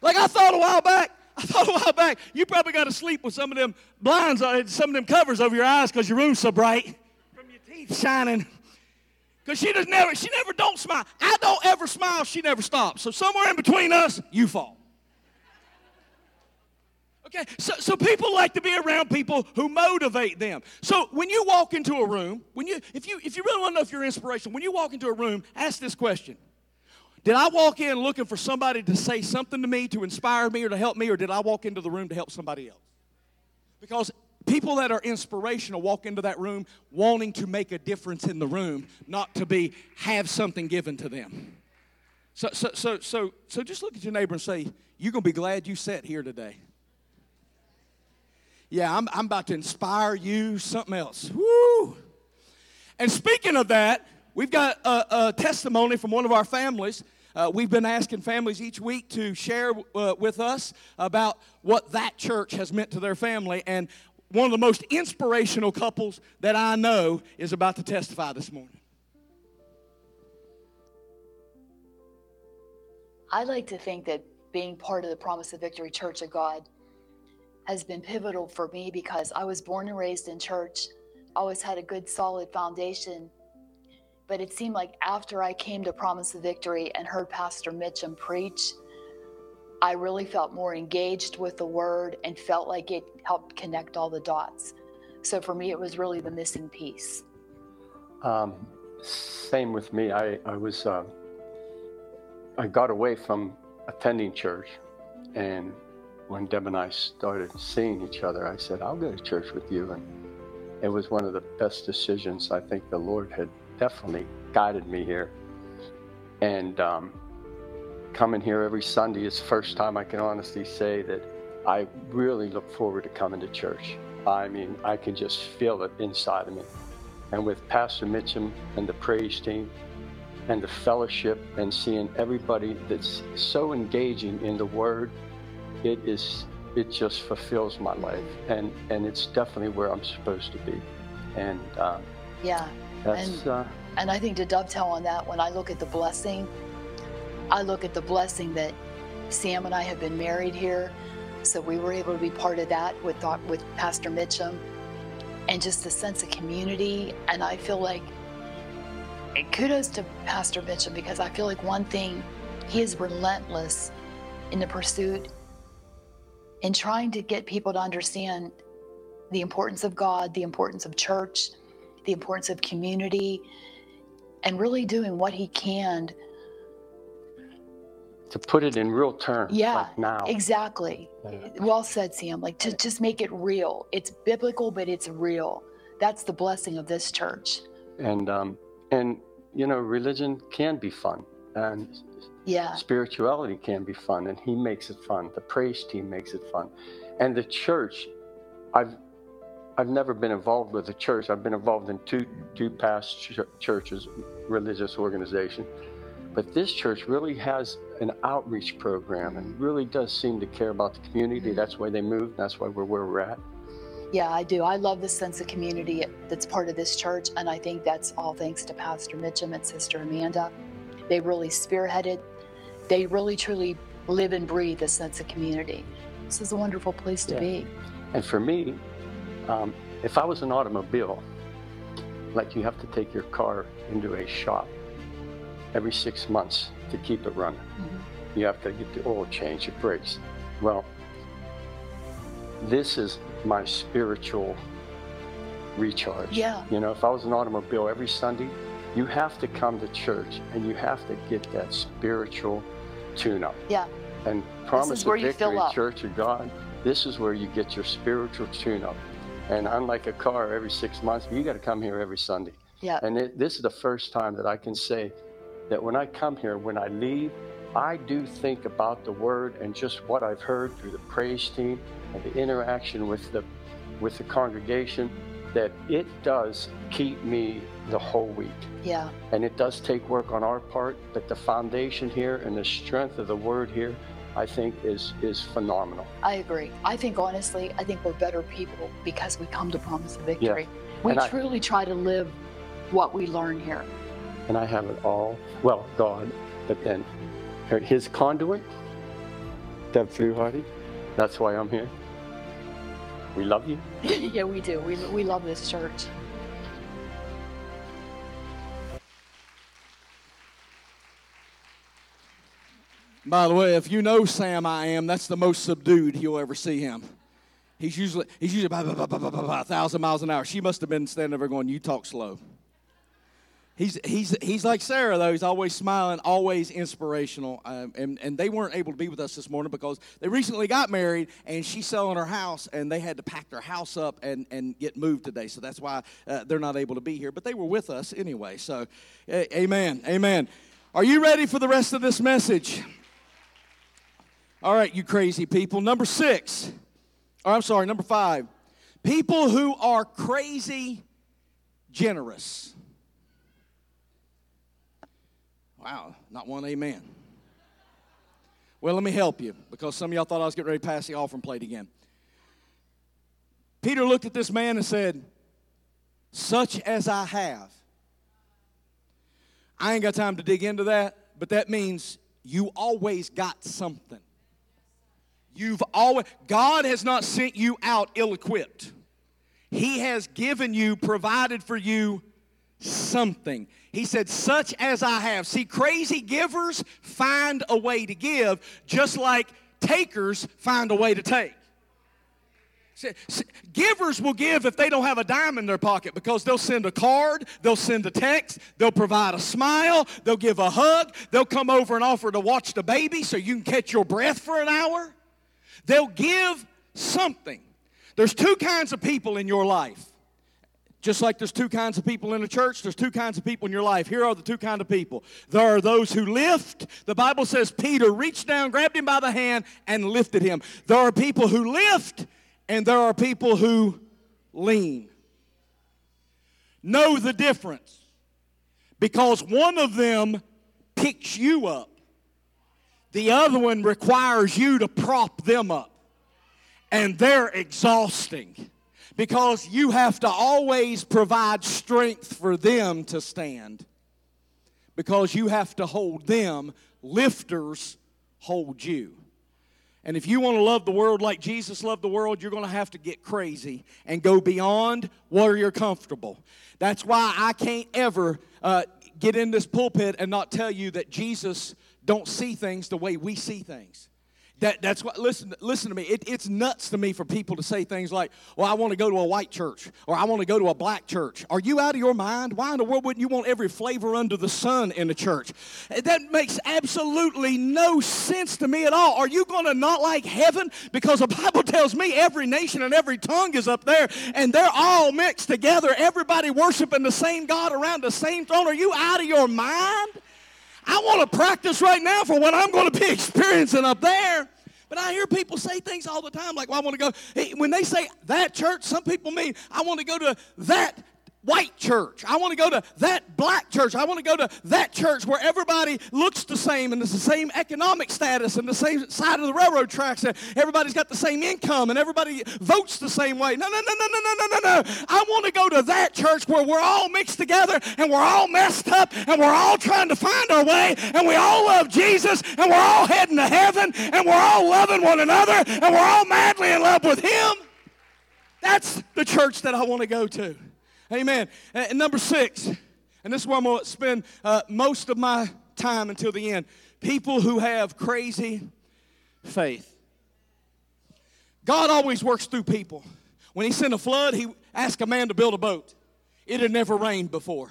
Like I thought a while back, I thought a while back, you probably got to sleep with some of them blinds, uh, some of them covers over your eyes because your room's so bright from your teeth shining. Because she just never, she never don't smile. I don't ever smile, she never stops. So somewhere in between us, you fall. Okay, so, so people like to be around people who motivate them. So when you walk into a room, when you if you if you really want to know if you're inspiration, when you walk into a room, ask this question. Did I walk in looking for somebody to say something to me, to inspire me, or to help me, or did I walk into the room to help somebody else? Because people that are inspirational walk into that room wanting to make a difference in the room, not to be have something given to them. So, so, so, so, so just look at your neighbor and say, You're going to be glad you sat here today. Yeah, I'm, I'm about to inspire you something else. Woo! And speaking of that, We've got a, a testimony from one of our families. Uh, we've been asking families each week to share uh, with us about what that church has meant to their family. And one of the most inspirational couples that I know is about to testify this morning. I like to think that being part of the Promise of Victory Church of God has been pivotal for me because I was born and raised in church, always had a good solid foundation but it seemed like after I came to Promise of Victory and heard Pastor Mitchum preach, I really felt more engaged with the word and felt like it helped connect all the dots. So for me, it was really the missing piece. Um, same with me. I, I was, uh, I got away from attending church. And when Deb and I started seeing each other, I said, I'll go to church with you. And it was one of the best decisions I think the Lord had definitely guided me here. And um, coming here every Sunday is the first time I can honestly say that I really look forward to coming to church. I mean, I can just feel it inside of me. And with Pastor Mitchum and the praise team and the fellowship and seeing everybody that's so engaging in the word, it is it just fulfills my life and and it's definitely where I'm supposed to be. And uh, yeah, that's, and, uh, and I think to dovetail on that, when I look at the blessing, I look at the blessing that Sam and I have been married here. So we were able to be part of that with, with Pastor Mitchum and just a sense of community. And I feel like kudos to Pastor Mitchum because I feel like one thing, he is relentless in the pursuit in trying to get people to understand the importance of God, the importance of church, the importance of community, and really doing what he can to put it in real terms. Yeah, like now. exactly. Yeah. Well said, Sam. Like to just make it real. It's biblical, but it's real. That's the blessing of this church. And um, and you know, religion can be fun, and yeah, spirituality can be fun, and he makes it fun. The praise team makes it fun, and the church. I've I've never been involved with a church. I've been involved in two two past ch- churches, religious organization, but this church really has an outreach program and really does seem to care about the community. Mm-hmm. That's why they moved. That's why we're where we're at. Yeah, I do. I love the sense of community that's part of this church, and I think that's all thanks to Pastor Mitchum and Sister Amanda. They really spearheaded. They really truly live and breathe a sense of community. This is a wonderful place to yeah. be. And for me, um, if I was an automobile, like you have to take your car into a shop every six months to keep it running. Mm-hmm. You have to get the oil change, your brakes. Well, this is my spiritual recharge. Yeah. You know, if I was an automobile every Sunday, you have to come to church and you have to get that spiritual tune up. Yeah. And promise of victory, Church of God, this is where you get your spiritual tune up. And unlike a car every six months, you got to come here every Sunday. Yeah. And it, this is the first time that I can say that when I come here, when I leave, I do think about the word and just what I've heard through the praise team and the interaction with the with the congregation that it does keep me the whole week. Yeah. And it does take work on our part, but the foundation here and the strength of the word here I think is is phenomenal. I agree. I think honestly, I think we're better people because we come to promise of victory. Yeah. We and truly I, try to live what we learn here. And I have it all. Well, God, but then his conduit, Deb Fluharty. That's why I'm here. We love you. <laughs> yeah, we do. We, we love this church. By the way, if you know Sam I am, that's the most subdued you'll ever see him. He's usually he's usually about, about, about, about a thousand miles an hour. She must have been standing there going, "You talk slow." He's he's he's like Sarah though. He's always smiling, always inspirational. Um, and and they weren't able to be with us this morning because they recently got married, and she's selling her house, and they had to pack their house up and and get moved today. So that's why uh, they're not able to be here. But they were with us anyway. So, amen, amen. Are you ready for the rest of this message? All right, you crazy people. Number six, or I'm sorry, number five. People who are crazy generous. Wow, not one amen. Well, let me help you because some of y'all thought I was getting ready to pass the offering plate again. Peter looked at this man and said, Such as I have. I ain't got time to dig into that, but that means you always got something. You've always, God has not sent you out ill equipped. He has given you, provided for you something. He said, such as I have. See, crazy givers find a way to give, just like takers find a way to take. Givers will give if they don't have a dime in their pocket because they'll send a card, they'll send a text, they'll provide a smile, they'll give a hug, they'll come over and offer to watch the baby so you can catch your breath for an hour. They'll give something. There's two kinds of people in your life. Just like there's two kinds of people in a church, there's two kinds of people in your life. Here are the two kinds of people. There are those who lift. The Bible says Peter reached down, grabbed him by the hand, and lifted him. There are people who lift, and there are people who lean. Know the difference because one of them picks you up the other one requires you to prop them up. And they're exhausting because you have to always provide strength for them to stand. Because you have to hold them, lifters hold you. And if you want to love the world like Jesus loved the world, you're going to have to get crazy and go beyond where you're comfortable. That's why I can't ever uh, get in this pulpit and not tell you that Jesus don't see things the way we see things. That, that's what, listen, listen to me. It, it's nuts to me for people to say things like, well, I want to go to a white church or I want to go to a black church. Are you out of your mind? Why in the world wouldn't you want every flavor under the sun in the church? Eh, that makes absolutely no sense to me at all. Are you going to not like heaven? Because the Bible <laughs> tells me every nation and every tongue is up there and they're all mixed together, everybody worshiping the same God around the same throne. Are you out of your mind? I want to practice right now for what I'm going to be <laughs> experiencing up there. But I hear people say things all the time like, well, I want to go. Hey, when they say that church, some people mean, I want to go to that white church. I want to go to that black church. I want to go to that church where everybody looks the same and it's the same economic status and the same side of the railroad tracks and everybody's got the same income and everybody votes the same way. No, no, no, no, no, no, no, no, no. I want to go to that church where we're all mixed together and we're all messed up and we're all trying to find our way and we all love Jesus and we're all heading to heaven and we're all loving one another and we're all madly in love with Him. That's the church that I want to go to. Amen. And number six, and this is where I'm going to spend uh, most of my time until the end people who have crazy faith. God always works through people. When He sent a flood, He asked a man to build a boat. It had never rained before.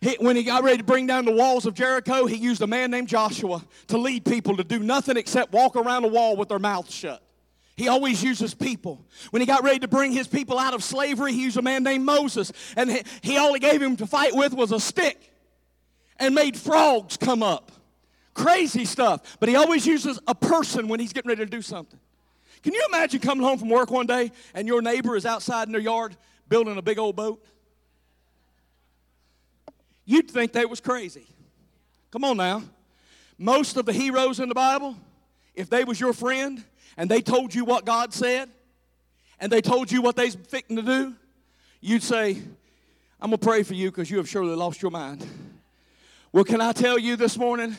He, when he got ready to bring down the walls of Jericho, he used a man named Joshua to lead people to do nothing except walk around the wall with their mouths shut. He always uses people. When he got ready to bring his people out of slavery, he used a man named Moses. And he, he all he gave him to fight with was a stick and made frogs come up. Crazy stuff. But he always uses a person when he's getting ready to do something. Can you imagine coming home from work one day and your neighbor is outside in their yard building a big old boat? You'd think they was crazy. Come on now. Most of the heroes in the Bible, if they was your friend, and they told you what God said and they told you what they's fixing to do, you'd say, I'm going to pray for you because you have surely lost your mind. Well, can I tell you this morning?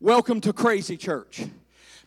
Welcome to Crazy Church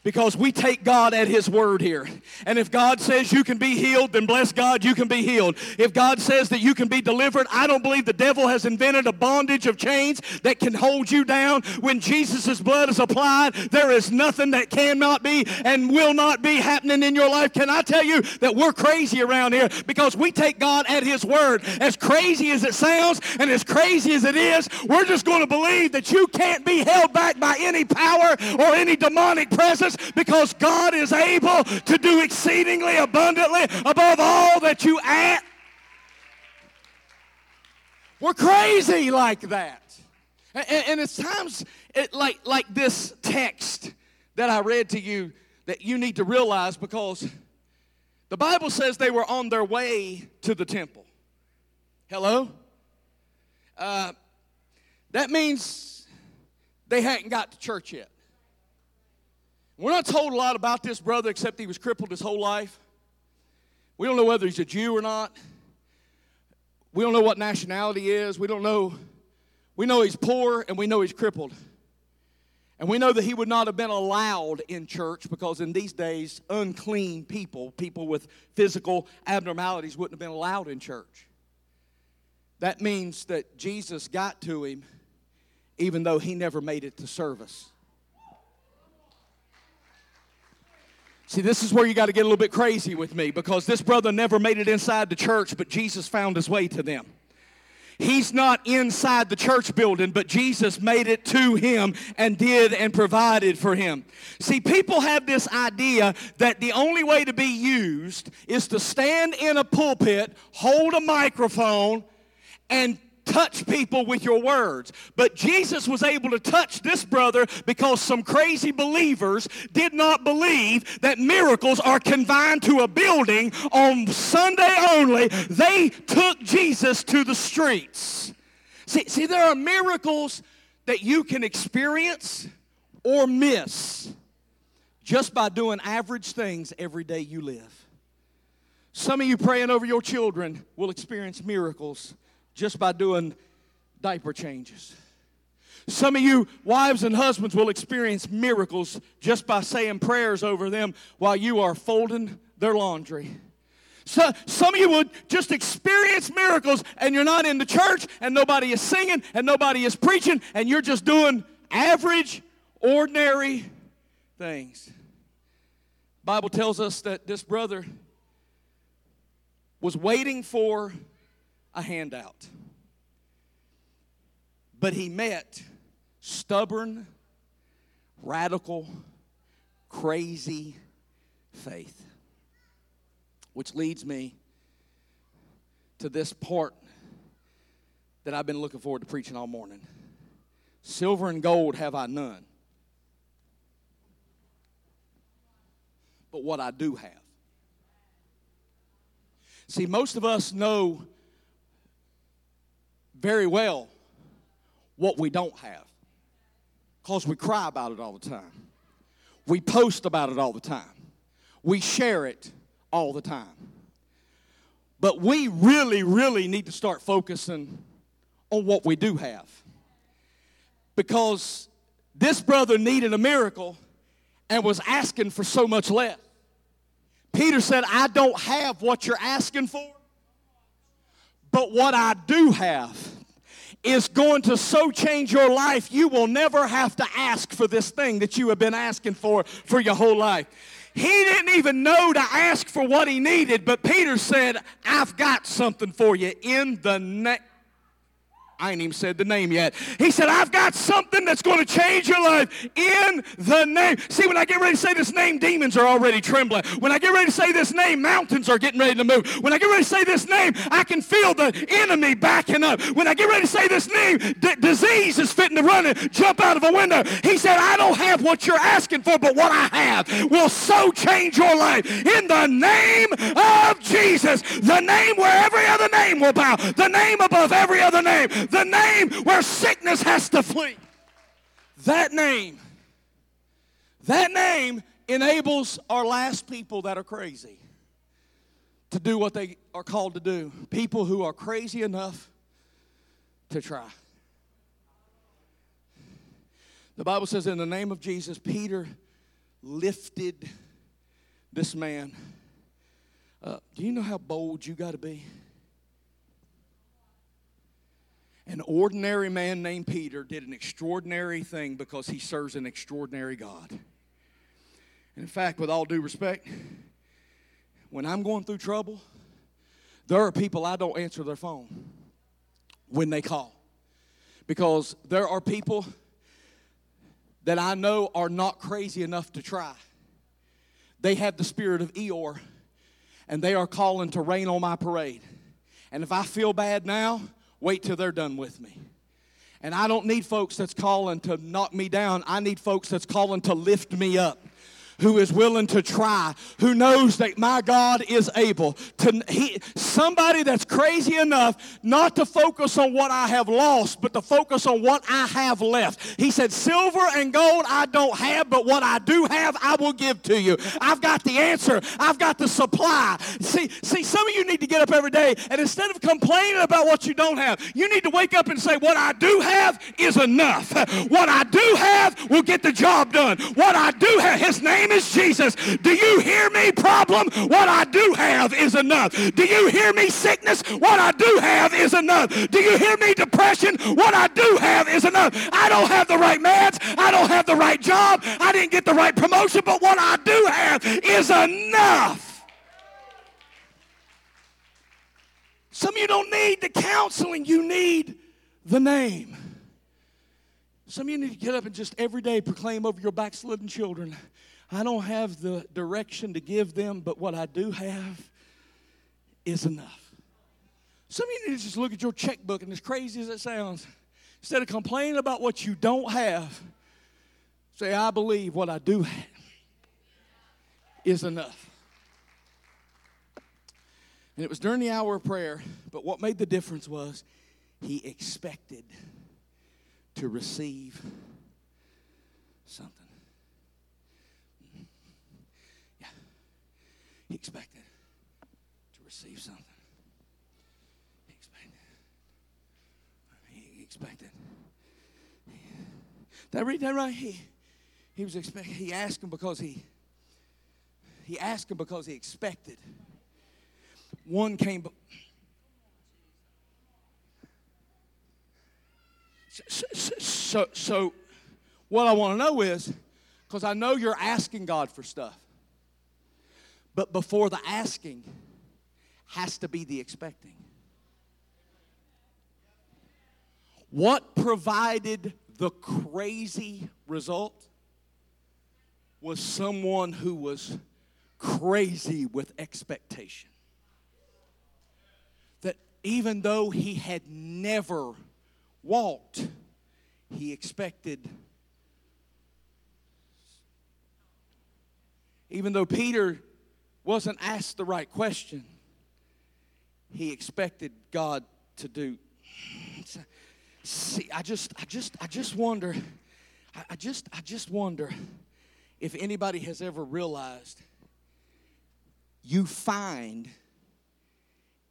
because we take God at His word here. And if God says you can be healed, then bless God, you can be healed. If God says that you can be delivered, I don't believe the devil has invented a bondage of chains that can hold you down. When Jesus' blood is applied, there is nothing that cannot be and will not be happening in your life. Can I tell you that we're crazy around here because we take God at His word. As crazy as it sounds and as crazy as it is, we're just going to believe that you can't be held back by any power or any demonic presence because God is able to do exceedingly abundantly above all that you ask. We're crazy like that. And, and it's times it, like, like this text that I read to you that you need to realize because the Bible says they were on their way to the temple. Hello? Uh, that means they hadn't got to church yet. We're not told a lot about this brother except he was crippled his whole life. We don't know whether he's a Jew or not. We don't know what nationality is. We don't know. We know he's poor and we know he's crippled. And we know that he would not have been allowed in church because in these days, unclean people, people with physical abnormalities, wouldn't have been allowed in church. That means that Jesus got to him even though he never made it to service. See, this is where you got to get a little bit crazy with me because this brother never made it inside the church, but Jesus found his way to them. He's not inside the church building, but Jesus made it to him and did and provided for him. See, people have this idea that the only way to be used is to stand in a pulpit, hold a microphone, and touch people with your words. But Jesus was able to touch this brother because some crazy believers did not believe that miracles are confined to a building on Sunday only. They took Jesus to the streets. See, see there are miracles that you can experience or miss just by doing average things every day you live. Some of you praying over your children will experience miracles just by doing diaper changes. Some of you wives and husbands will experience miracles just by saying prayers over them while you are folding their laundry. So, some of you would just experience miracles and you're not in the church and nobody is singing and nobody is preaching and you're just doing average, ordinary things. Bible tells us that this brother was waiting for a handout. But he met stubborn, radical, crazy faith. Which leads me to this part that I've been looking forward to preaching all morning. Silver and gold have I none. But what I do have. See, most of us know very well what we don't have because we cry about it all the time. We post about it all the time. We share it all the time. But we really, really need to start focusing on what we do have. Because this brother needed a miracle and was asking for so much less. Peter said, I don't have what you're asking for, but what I do have is going to so change your life, you will never have to ask for this thing that you have been asking for for your whole life. He didn't even know to ask for what he needed, but Peter said, I've got something for you in the name. I ain't even said the name yet. He said, I've got something that's going to change your life in the name. See, when I get ready to say this name, demons are already trembling. When I get ready to say this name, mountains are getting ready to move. When I get ready to say this name, I can feel the enemy backing up. When I get ready to say this name, d- disease is fitting to run and jump out of a window. He said, I don't have what you're asking for, but what I have will so change your life in the name of Jesus. The name where every other name will bow. The name above every other name the name where sickness has to flee. That name, that name enables our last people that are crazy to do what they are called to do. People who are crazy enough to try. The Bible says, in the name of Jesus, Peter lifted this man. Uh, do you know how bold you got to be? An ordinary man named Peter did an extraordinary thing because he serves an extraordinary God. And in fact, with all due respect, when I'm going through trouble, there are people I don't answer their phone when they call. Because there are people that I know are not crazy enough to try. They have the spirit of Eeyore, and they are calling to rain on my parade. And if I feel bad now, Wait till they're done with me. And I don't need folks that's calling to knock me down. I need folks that's calling to lift me up who is willing to try, who knows that my God is able to he, somebody that's crazy enough not to focus on what I have lost, but to focus on what I have left. He said, Silver and gold I don't have, but what I do have, I will give to you. I've got the answer, I've got the supply. See, see, some of you need to get up every day and instead of complaining about what you don't have, you need to wake up and say, What I do have is enough. What I do have will get the job done. What I do have, his name name is Jesus. Do you hear me, problem? What I do have is enough. Do you hear me, sickness? What I do have is enough. Do you hear me, depression? What I do have is enough. I don't have the right meds. I don't have the right job. I didn't get the right promotion, but what I do have is enough. Some of you don't need the counseling, you need the name. Some of you need to get up and just every day proclaim over your backslidden children I don't have the direction to give them, but what I do have is enough. Some of you need to just look at your checkbook, and as crazy as it sounds, instead of complaining about what you don't have, say, I believe what I do have is enough. And it was during the hour of prayer, but what made the difference was he expected to receive something. He expected to receive something. He expected. He expected. Did I read that right? He, he was expecting. He asked him because he. He asked him because he expected. One came. So, so, so what I want to know is, because I know you're asking God for stuff. But before the asking has to be the expecting. What provided the crazy result was someone who was crazy with expectation. That even though he had never walked, he expected. Even though Peter wasn't asked the right question, he expected God to do See, I just, I just, I just wonder, I, just, I just wonder if anybody has ever realized you find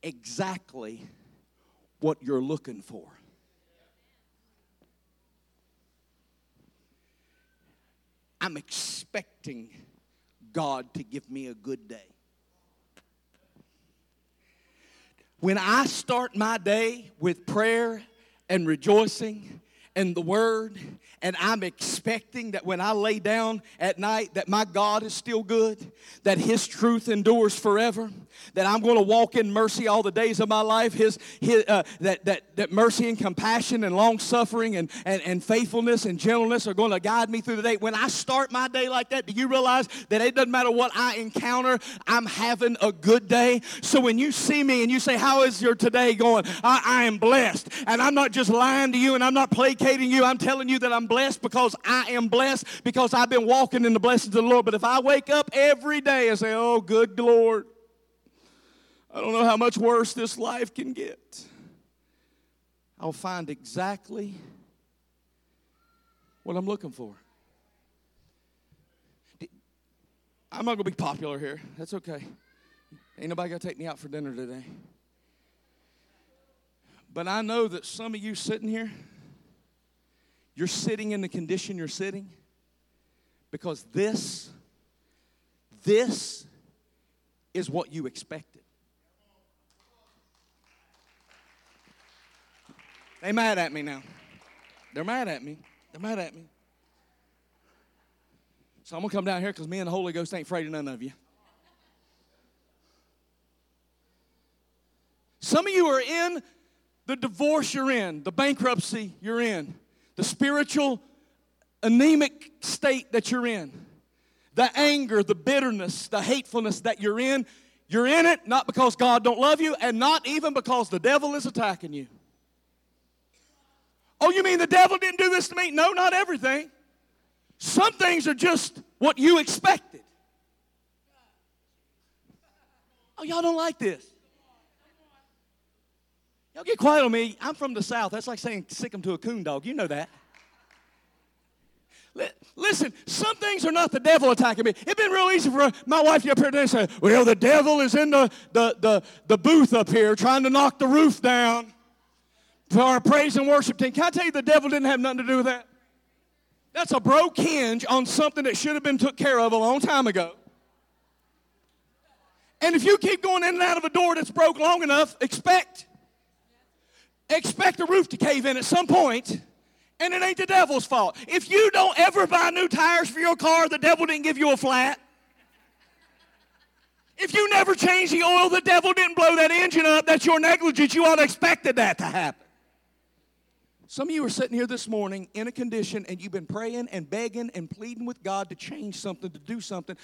exactly what you're looking for. I'm expecting God to give me a good day. When I start my day with prayer and rejoicing and the word and I'm expecting that when I lay down at night that my God is still good, that his truth endures forever, that I'm going to walk in mercy all the days of my life, his, his uh, that, that, that mercy and compassion and long suffering and, and, and faithfulness and gentleness are going to guide me through the day. When I start my day like that, do you realize that it doesn't matter what I encounter, I'm having a good day? So when you see me and you say, How is your today going? I, I am blessed. And I'm not just lying to you and I'm not placating you, I'm telling you that I'm blessed because I am blessed because I've been walking in the blessings of the Lord. But if I wake up every day and say, Oh, good Lord, I don't know how much worse this life can get, I'll find exactly what I'm looking for. I'm not going to be popular here. That's okay. Ain't nobody going to take me out for dinner today. But I know that some of you sitting here, you're sitting in the condition you're sitting because this, this is what you expected. They mad at me now. They're mad at me. They're mad at me. So I'm gonna come down here because me and the Holy Ghost ain't afraid of none of you. Some of you are in the divorce you're in, the bankruptcy you're in the spiritual anemic state that you're in, the anger, the bitterness, the hatefulness that you're in, you're in it not because God don't love you and not even because the devil is attacking you. Oh, you mean the devil didn't do this to me? No, not everything. Some things are just what you expected. Oh, y'all don't like this. Y'all get quiet on me. I'm from the South. That's like saying sick them to a coon dog. You know that. Listen, some things are not the devil attacking me. It'd been real easy for my wife to get up here today and say, Well, the devil is in the, the, the, the booth up here trying to knock the roof down for our praise and worship team. Can I tell you the devil didn't have nothing to do with that? That's a broke hinge on something that should have been took care of a long time ago. And if you keep going in and out of a door that's broke long enough, expect expect the roof to cave in at some point, and it ain't the devil's fault. If you don't ever buy new tires for your car, the devil didn't give you a flat. If you never change the oil, the devil didn't blow that engine up. That's your negligence. You ought to expected that to happen. Some of you are sitting here this morning in a condition and you've been praying and begging and pleading with God to change something, to do something.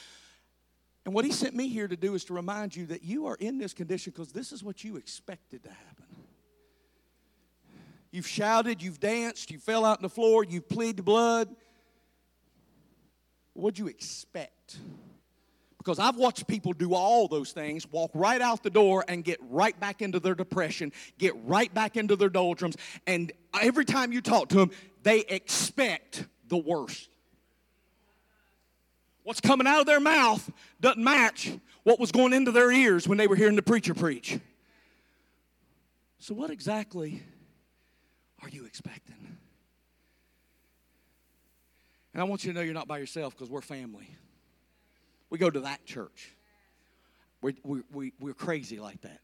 And what He sent me here to do is to remind you that you are in this condition because this is what you expected to happen. You've shouted, you've danced, you fell out on the floor, you've pleaded blood. What'd you expect? Because I've watched people do all those things, walk right out the door and get right back into their depression, get right back into their doldrums, and every time you talk to them, they expect the worst. What's coming out of their mouth doesn't match what was going into their ears when they were hearing the preacher preach. So, what exactly are you expecting? And I want you to know you're not by yourself because we're family. We go to that church. We're, we, we, we're crazy like that.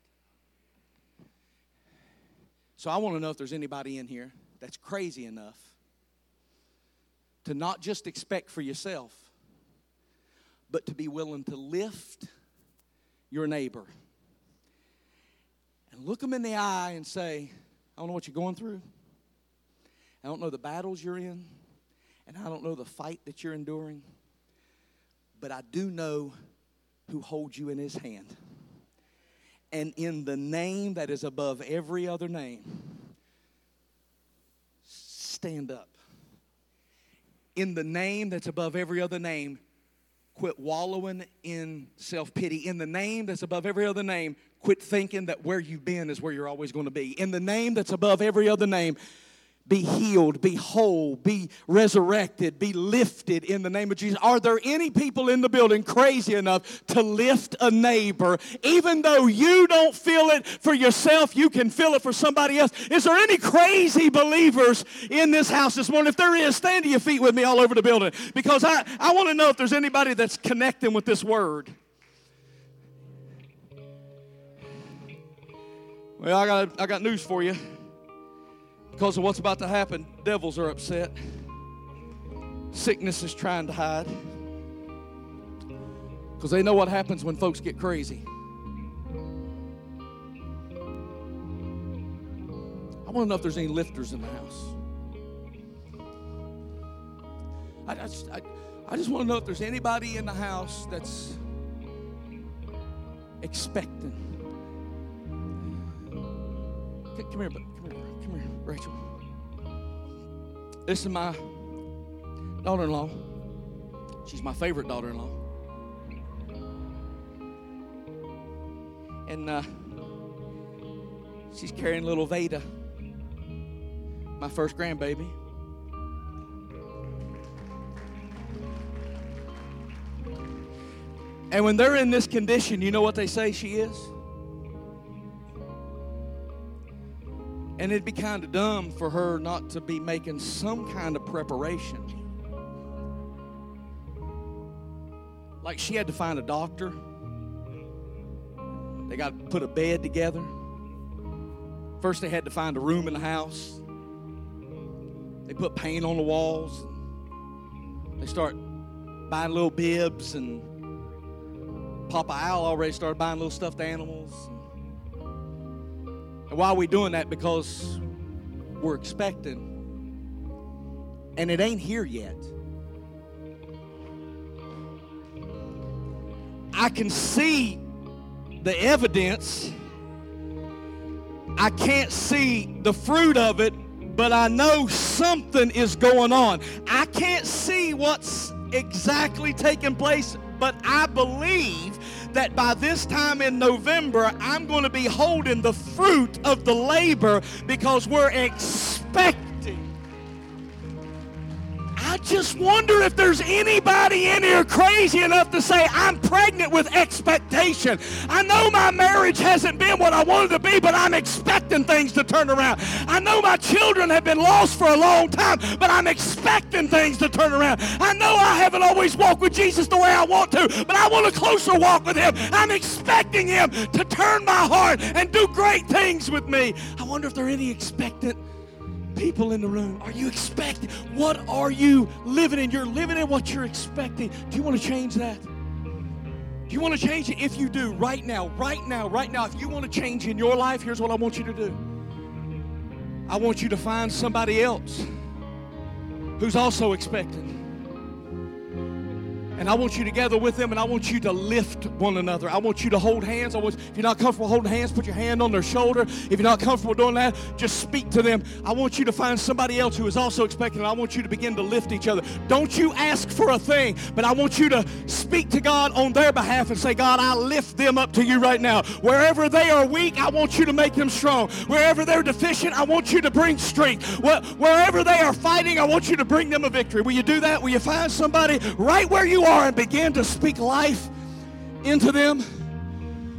So I want to know if there's anybody in here that's crazy enough to not just expect for yourself, but to be willing to lift your neighbor and look them in the eye and say, I don't know what you're going through. I don't know the battles you're in, and I don't know the fight that you're enduring, but I do know who holds you in his hand. And in the name that is above every other name, stand up. In the name that's above every other name, quit wallowing in self pity. In the name that's above every other name, quit thinking that where you've been is where you're always going to be. In the name that's above every other name, be healed, be whole, be resurrected, be lifted in the name of Jesus. Are there any people in the building crazy enough to lift a neighbor? Even though you don't feel it for yourself, you can feel it for somebody else. Is there any crazy believers in this house this morning? If there is, stand to your feet with me all over the building because I, I want to know if there's anybody that's connecting with this word. Well, I got, I got news for you. Because of what's about to happen, devils are upset. Sickness is trying to hide. Because they know what happens when folks get crazy. I want to know if there's any lifters in the house. I, just, I, I just want to know if there's anybody in the house that's expecting. Come here, but come here. Come here, Rachel. This is my daughter in law. She's my favorite daughter in law. And uh, she's carrying little Veda, my first grandbaby. And when they're in this condition, you know what they say she is? And it'd be kind of dumb for her not to be making some kind of preparation. Like she had to find a doctor. They got to put a bed together. First, they had to find a room in the house. They put paint on the walls. They start buying little bibs, and Papa Owl already started buying little stuffed animals. And why are we doing that? Because we're expecting. And it ain't here yet. I can see the evidence. I can't see the fruit of it, but I know something is going on. I can't see what's exactly taking place, but I believe that by this time in November, I'm going to be holding the fruit of the labor because we're expecting just wonder if there's anybody in here crazy enough to say, I'm pregnant with expectation. I know my marriage hasn't been what I wanted to be, but I'm expecting things to turn around. I know my children have been lost for a long time, but I'm expecting things to turn around. I know I haven't always walked with Jesus the way I want to, but I want a closer walk with him. I'm expecting him to turn my heart and do great things with me. I wonder if there are any expectant people in the room. Are you expecting? What are you living in? You're living in what you're expecting. Do you want to change that? Do you want to change it? If you do, right now, right now, right now, if you want to change in your life, here's what I want you to do. I want you to find somebody else who's also expecting. And I want you to gather with them and I want you to lift one another. I want you to hold hands. I want, if you're not comfortable holding hands, put your hand on their shoulder. If you're not comfortable doing that, just speak to them. I want you to find somebody else who is also expecting. I want you to begin to lift each other. Don't you ask for a thing, but I want you to speak to God on their behalf and say, God, I lift them up to you right now. Wherever they are weak, I want you to make them strong. Wherever they're deficient, I want you to bring strength. Wherever they are fighting, I want you to bring them a victory. Will you do that? Will you find somebody right where you are and begin to speak life into them.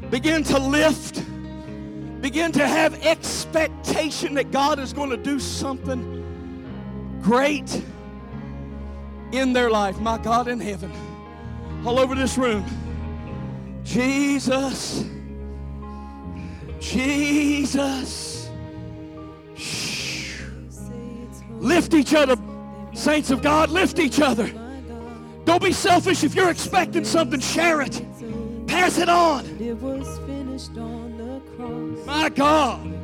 Begin to lift. Begin to have expectation that God is going to do something great in their life. My God in heaven. All over this room. Jesus. Jesus. Lift each other, saints of God, lift each other. Don't be selfish. If you're expecting something, share it. Pass it on. My God.